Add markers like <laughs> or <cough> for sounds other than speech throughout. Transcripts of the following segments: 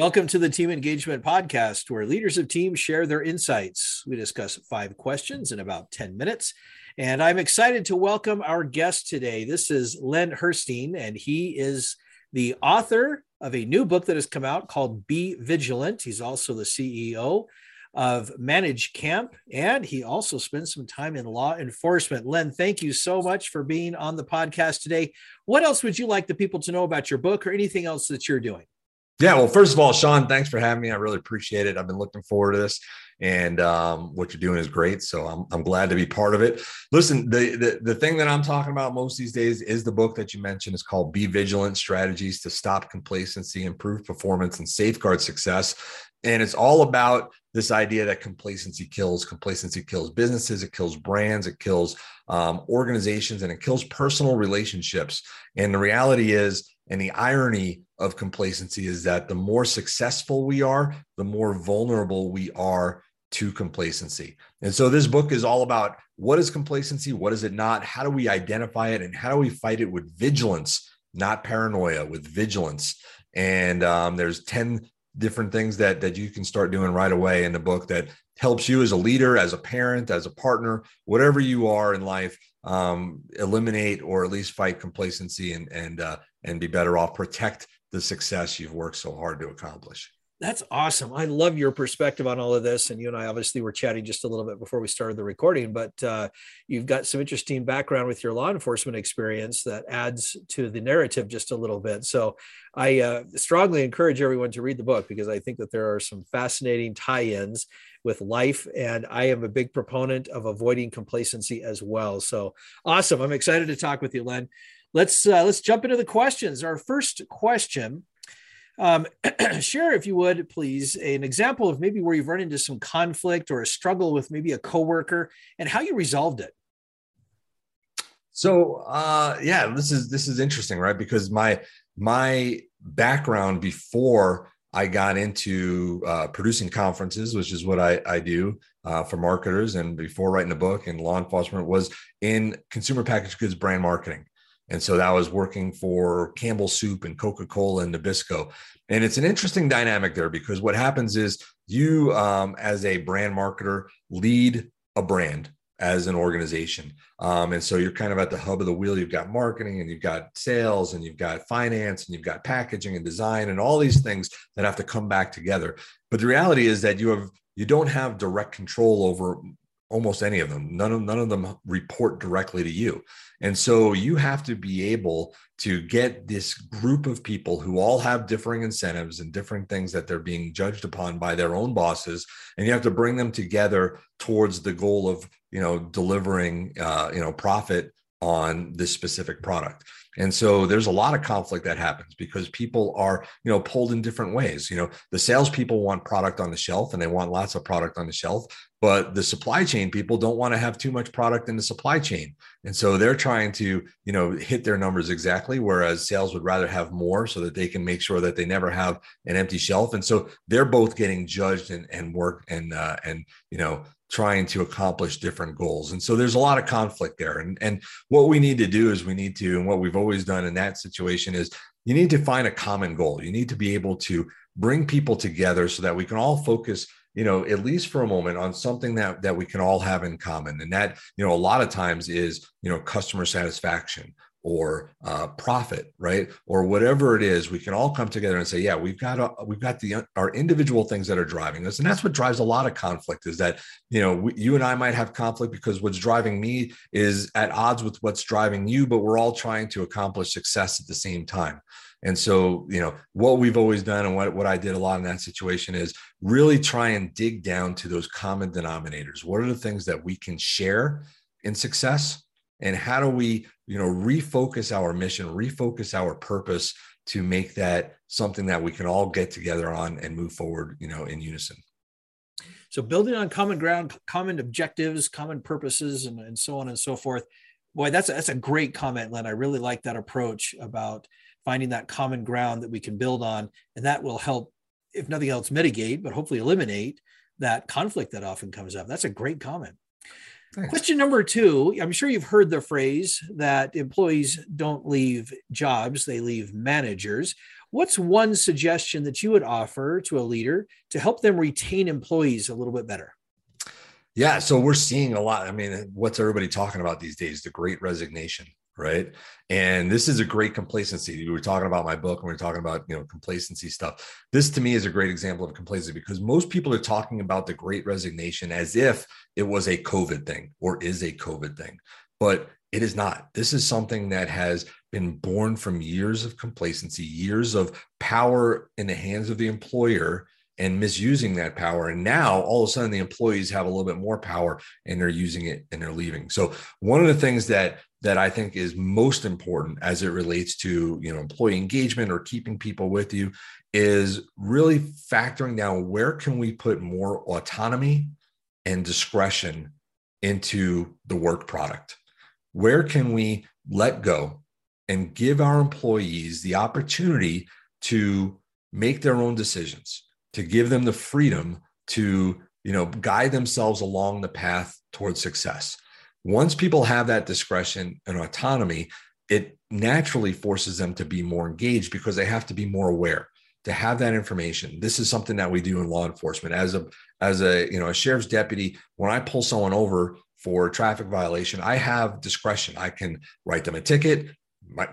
Welcome to the Team Engagement Podcast, where leaders of teams share their insights. We discuss five questions in about 10 minutes. And I'm excited to welcome our guest today. This is Len Herstein, and he is the author of a new book that has come out called Be Vigilant. He's also the CEO of Manage Camp, and he also spends some time in law enforcement. Len, thank you so much for being on the podcast today. What else would you like the people to know about your book or anything else that you're doing? Yeah, well, first of all, Sean, thanks for having me. I really appreciate it. I've been looking forward to this, and um, what you're doing is great. So I'm, I'm glad to be part of it. Listen, the, the the thing that I'm talking about most these days is the book that you mentioned. It's called "Be Vigilant: Strategies to Stop Complacency, Improve Performance, and Safeguard Success." And it's all about this idea that complacency kills. Complacency kills businesses, it kills brands, it kills um, organizations, and it kills personal relationships. And the reality is, and the irony of complacency is that the more successful we are, the more vulnerable we are to complacency. And so this book is all about what is complacency, what is it not, how do we identify it, and how do we fight it with vigilance, not paranoia, with vigilance. And um, there's 10 different things that that you can start doing right away in the book that helps you as a leader as a parent as a partner whatever you are in life um, eliminate or at least fight complacency and and uh, and be better off. Protect the success you've worked so hard to accomplish that's awesome. I love your perspective on all of this. And you and I obviously were chatting just a little bit before we started the recording, but uh, you've got some interesting background with your law enforcement experience that adds to the narrative just a little bit. So I uh, strongly encourage everyone to read the book because I think that there are some fascinating tie ins with life. And I am a big proponent of avoiding complacency as well. So awesome. I'm excited to talk with you, Len. Let's uh, let's jump into the questions. Our first question um, <clears throat> share, if you would, please, an example of maybe where you've run into some conflict or a struggle with maybe a coworker and how you resolved it. So, uh, yeah, this is this is interesting, right? Because my my background before I got into uh, producing conferences, which is what I, I do uh, for marketers, and before writing a book in law enforcement, was in consumer packaged goods brand marketing. And so that was working for Campbell Soup and Coca Cola and Nabisco. And it's an interesting dynamic there because what happens is you, um, as a brand marketer, lead a brand as an organization. Um, and so you're kind of at the hub of the wheel. You've got marketing and you've got sales and you've got finance and you've got packaging and design and all these things that have to come back together. But the reality is that you have you don't have direct control over almost any of them. None of none of them report directly to you. And so you have to be able to get this group of people who all have differing incentives and different things that they're being judged upon by their own bosses and you have to bring them together towards the goal of you know delivering uh, you know profit on this specific product and so there's a lot of conflict that happens because people are, you know, pulled in different ways. You know, the salespeople want product on the shelf and they want lots of product on the shelf, but the supply chain people don't want to have too much product in the supply chain. And so they're trying to, you know, hit their numbers exactly, whereas sales would rather have more so that they can make sure that they never have an empty shelf. And so they're both getting judged and, and work and, uh, and, you know, trying to accomplish different goals. And so there's a lot of conflict there. And, and what we need to do is we need to, and what we've always done in that situation is you need to find a common goal. You need to be able to bring people together so that we can all focus you know at least for a moment on something that that we can all have in common and that you know a lot of times is you know customer satisfaction or uh, profit, right? Or whatever it is, we can all come together and say, yeah, we've got a, we've got the our individual things that are driving us, and that's what drives a lot of conflict. Is that you know we, you and I might have conflict because what's driving me is at odds with what's driving you, but we're all trying to accomplish success at the same time. And so, you know, what we've always done and what, what I did a lot in that situation is really try and dig down to those common denominators. What are the things that we can share in success? And how do we you know refocus our mission refocus our purpose to make that something that we can all get together on and move forward you know in unison? So building on common ground common objectives common purposes and, and so on and so forth. Boy that's a, that's a great comment len. I really like that approach about finding that common ground that we can build on and that will help if nothing else mitigate but hopefully eliminate that conflict that often comes up. That's a great comment Thanks. Question number two I'm sure you've heard the phrase that employees don't leave jobs, they leave managers. What's one suggestion that you would offer to a leader to help them retain employees a little bit better? Yeah, so we're seeing a lot. I mean, what's everybody talking about these days? The great resignation, right? And this is a great complacency. We were talking about my book and we are talking about, you know, complacency stuff. This to me is a great example of complacency because most people are talking about the great resignation as if it was a COVID thing or is a COVID thing. But it is not. This is something that has been born from years of complacency, years of power in the hands of the employer and misusing that power. And now all of a sudden the employees have a little bit more power and they're using it and they're leaving. So one of the things that that I think is most important as it relates to you know employee engagement or keeping people with you is really factoring down where can we put more autonomy and discretion into the work product where can we let go and give our employees the opportunity to make their own decisions, to give them the freedom to, you know, guide themselves along the path towards success. Once people have that discretion and autonomy, it naturally forces them to be more engaged because they have to be more aware to have that information this is something that we do in law enforcement as a as a you know a sheriff's deputy when i pull someone over for traffic violation, I have discretion. I can write them a ticket,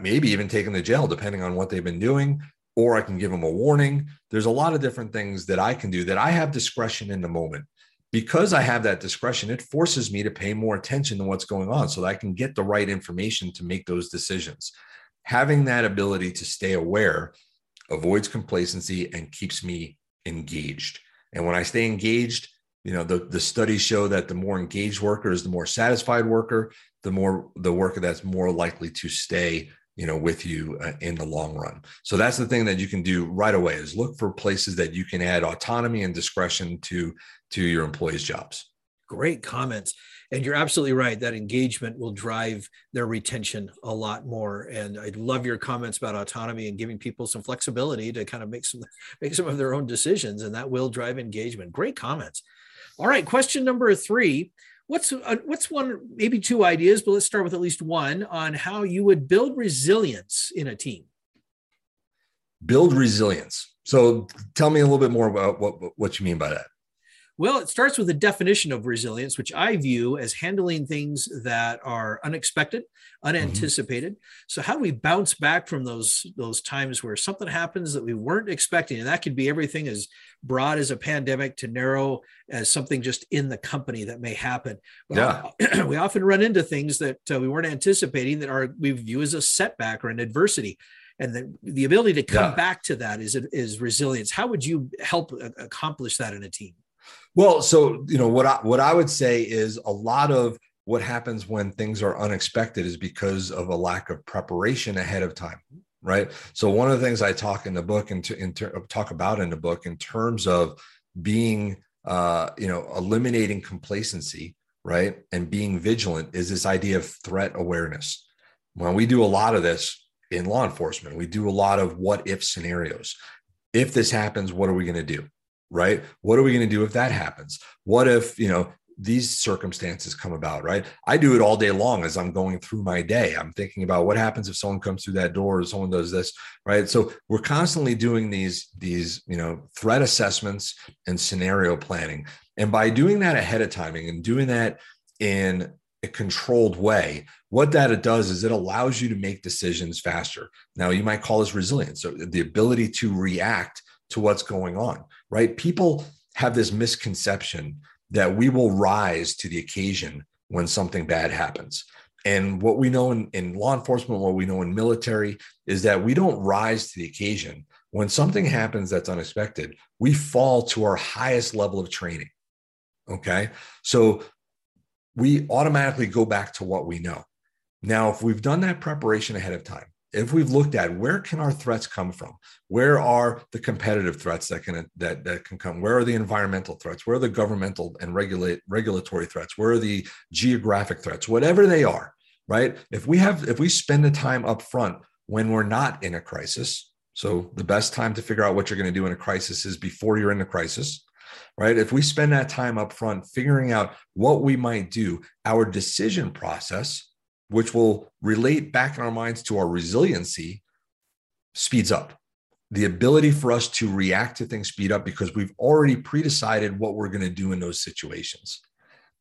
maybe even take them to jail, depending on what they've been doing, or I can give them a warning. There's a lot of different things that I can do that I have discretion in the moment. Because I have that discretion, it forces me to pay more attention to what's going on so that I can get the right information to make those decisions. Having that ability to stay aware avoids complacency and keeps me engaged. And when I stay engaged, you know the, the studies show that the more engaged worker is the more satisfied worker the more the worker that's more likely to stay you know with you uh, in the long run. So that's the thing that you can do right away is look for places that you can add autonomy and discretion to to your employees jobs. Great comments. And you're absolutely right. That engagement will drive their retention a lot more. And i love your comments about autonomy and giving people some flexibility to kind of make some <laughs> make some of their own decisions. And that will drive engagement. Great comments. All right, question number three. What's uh, what's one maybe two ideas, but let's start with at least one on how you would build resilience in a team. Build resilience. So tell me a little bit more about what what you mean by that. Well, it starts with a definition of resilience, which I view as handling things that are unexpected, unanticipated. Mm-hmm. So, how do we bounce back from those those times where something happens that we weren't expecting, and that could be everything as broad as a pandemic to narrow as something just in the company that may happen. Well, yeah. <clears throat> we often run into things that uh, we weren't anticipating that are we view as a setback or an adversity and the, the ability to come yeah. back to that is is resilience how would you help accomplish that in a team well, so you know what I what I would say is a lot of what happens when things are unexpected is because of a lack of preparation ahead of time, right? So one of the things I talk in the book and to, in ter- talk about in the book in terms of being uh, you know eliminating complacency, right, and being vigilant is this idea of threat awareness. When we do a lot of this in law enforcement, we do a lot of what if scenarios. If this happens, what are we going to do? Right? What are we going to do if that happens? What if, you know, these circumstances come about, right? I do it all day long as I'm going through my day. I'm thinking about what happens if someone comes through that door or someone does this, right? So we're constantly doing these these, you know, threat assessments and scenario planning. And by doing that ahead of timing and doing that in a controlled way, what that does is it allows you to make decisions faster. Now, you might call this resilience, so the ability to react to what's going on, right? People have this misconception that we will rise to the occasion when something bad happens. And what we know in, in law enforcement, what we know in military is that we don't rise to the occasion. When something happens that's unexpected, we fall to our highest level of training. Okay. So we automatically go back to what we know. Now, if we've done that preparation ahead of time, if we've looked at where can our threats come from where are the competitive threats that can that, that can come where are the environmental threats where are the governmental and regulate regulatory threats where are the geographic threats whatever they are right? If we have if we spend the time up front when we're not in a crisis so the best time to figure out what you're going to do in a crisis is before you're in the crisis right? If we spend that time up front figuring out what we might do our decision process which will relate back in our minds to our resiliency, speeds up. the ability for us to react to things speed up because we've already pre-decided what we're going to do in those situations.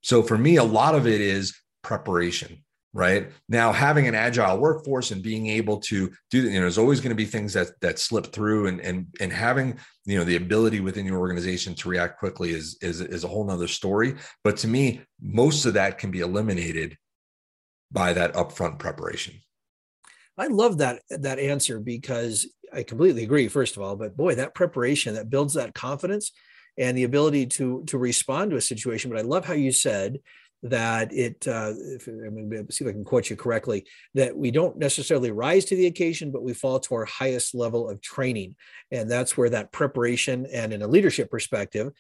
So for me, a lot of it is preparation right now having an agile workforce and being able to do you know there's always going to be things that that slip through and and and having you know the ability within your organization to react quickly is is is a whole nother story but to me most of that can be eliminated by that upfront preparation i love that that answer because i completely agree first of all but boy that preparation that builds that confidence and the ability to to respond to a situation but i love how you said that it, uh, if, I'm going to see if I can quote you correctly, that we don't necessarily rise to the occasion, but we fall to our highest level of training. And that's where that preparation and in a leadership perspective,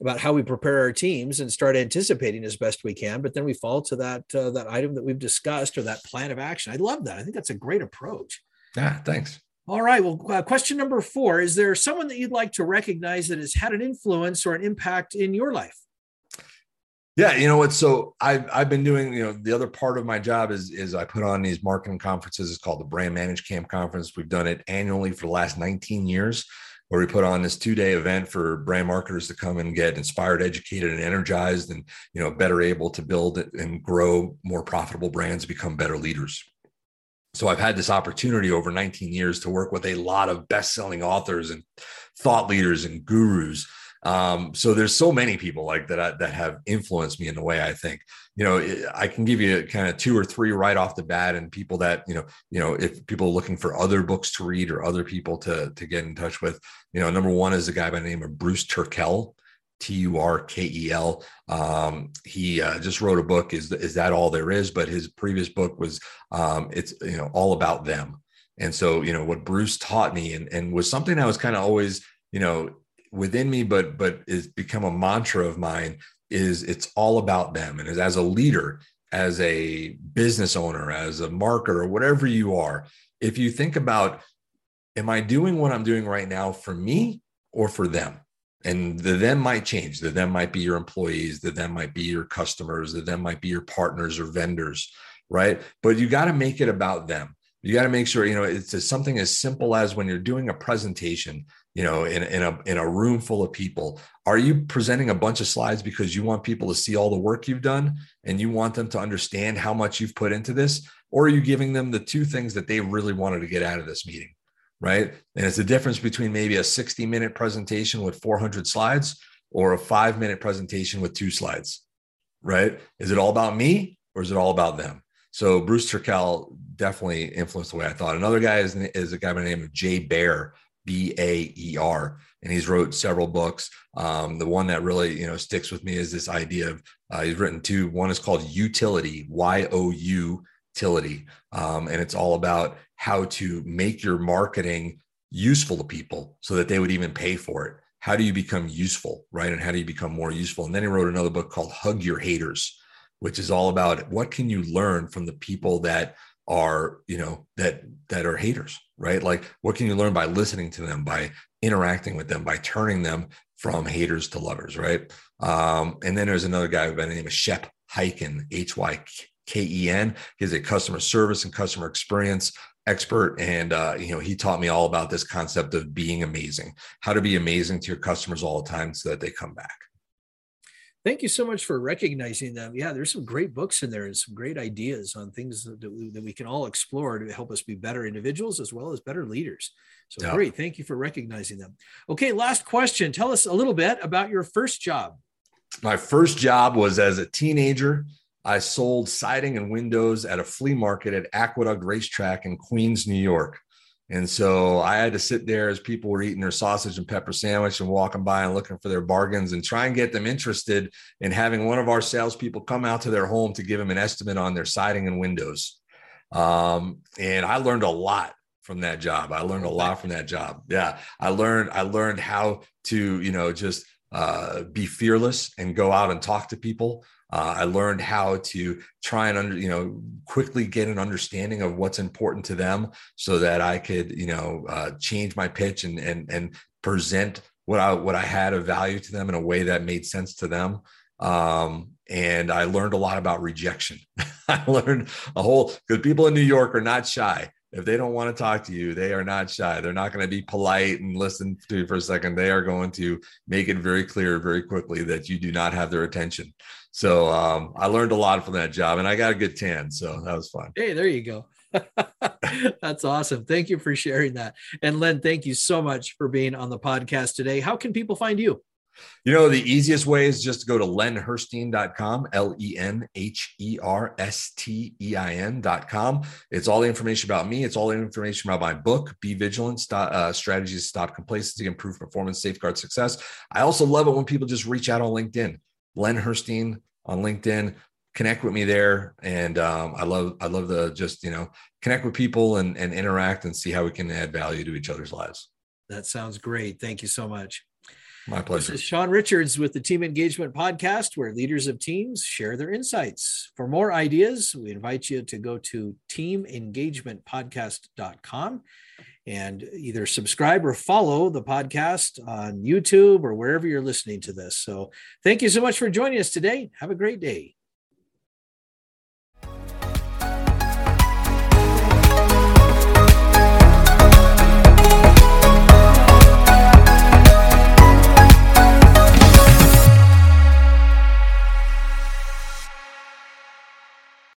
about how we prepare our teams and start anticipating as best we can, but then we fall to that uh, that item that we've discussed or that plan of action. I love that. I think that's a great approach. Yeah, thanks. All right. Well, uh, question number four: Is there someone that you'd like to recognize that has had an influence or an impact in your life? Yeah, you know what? So I've I've been doing, you know, the other part of my job is is I put on these marketing conferences. It's called the Brand Manage Camp Conference. We've done it annually for the last 19 years, where we put on this two-day event for brand marketers to come and get inspired, educated, and energized, and you know, better able to build and grow more profitable brands, become better leaders. So I've had this opportunity over 19 years to work with a lot of best-selling authors and thought leaders and gurus um, so there's so many people like that I, that have influenced me in the way I think. You know, I can give you kind of two or three right off the bat, and people that you know, you know, if people are looking for other books to read or other people to to get in touch with, you know, number one is a guy by the name of Bruce Turkel. T U R K E L. Um, he uh, just wrote a book. Is is that all there is? But his previous book was um, it's you know all about them. And so you know what Bruce taught me and and was something I was kind of always you know within me, but but is become a mantra of mine is it's all about them. And as a leader, as a business owner, as a marketer, or whatever you are, if you think about, am I doing what I'm doing right now for me or for them? And the them might change. The them might be your employees. The them might be your customers. The them might be your partners or vendors, right? But you got to make it about them. You got to make sure, you know, it's something as simple as when you're doing a presentation, you know in, in a in a room full of people. Are you presenting a bunch of slides because you want people to see all the work you've done and you want them to understand how much you've put into this? Or are you giving them the two things that they really wanted to get out of this meeting right? And it's the difference between maybe a 60 minute presentation with 400 slides or a 5 minute presentation with two slides right? Is it all about me or is it all about them? So Bruce Turkel definitely influenced the way I thought. Another guy is, is a guy by the name of Jay Baer, B A E R, and he's wrote several books. Um, the one that really you know sticks with me is this idea of uh, he's written two. One is called Youtility, Y O U utility, um, and it's all about how to make your marketing useful to people so that they would even pay for it. How do you become useful, right? And how do you become more useful? And then he wrote another book called Hug Your Haters, which is all about what can you learn from the people that are you know that that are haters right? Like what can you learn by listening to them by interacting with them by turning them from haters to lovers right? Um, and then there's another guy by the name of shep hyken h-y-k-e-n he's a customer service and customer experience expert. And uh, you know he taught me all about this concept of being amazing how to be amazing to your customers all the time so that they come back thank you so much for recognizing them. Yeah, there's some great books in there and some great ideas on things that we, that we can all explore to help us be better individuals as well as better leaders. So yeah. great. Thank you for recognizing them. Okay, last question. Tell us a little bit about your first job. My first job was as a teenager. I sold siding and windows at a flea market at Aqueduct Racetrack in Queens, New York. And so I had to sit there as people were eating their sausage and pepper sandwich and walking by and looking for their bargains and try and get them interested in having one of our salespeople come out to their home to give them an estimate on their siding and windows. Um, and I learned a lot from that job. I learned a lot from that job. Yeah. I learned, I learned how to, you know, just uh, be fearless and go out and talk to people. Uh, I learned how to try and under, you know, quickly get an understanding of what's important to them, so that I could, you know, uh, change my pitch and and and present what I what I had of value to them in a way that made sense to them. Um, and I learned a lot about rejection. <laughs> I learned a whole because people in New York are not shy. If they don't want to talk to you, they are not shy. They're not going to be polite and listen to you for a second. They are going to make it very clear very quickly that you do not have their attention. So um, I learned a lot from that job and I got a good tan. So that was fun. Hey, there you go. <laughs> That's awesome. Thank you for sharing that. And Len, thank you so much for being on the podcast today. How can people find you? You know, the easiest way is just to go to lenherstein.com, L E N H E R S T E I N.com. It's all the information about me. It's all the information about my book, Be Vigilant uh, Strategies to Stop Complacency, Improve Performance, Safeguard Success. I also love it when people just reach out on LinkedIn, Len Herstein on LinkedIn. Connect with me there, and um, I love I love the just you know connect with people and, and interact and see how we can add value to each other's lives. That sounds great. Thank you so much. My pleasure. This is Sean Richards with the Team Engagement Podcast, where leaders of teams share their insights. For more ideas, we invite you to go to teamengagementpodcast.com and either subscribe or follow the podcast on YouTube or wherever you're listening to this. So, thank you so much for joining us today. Have a great day.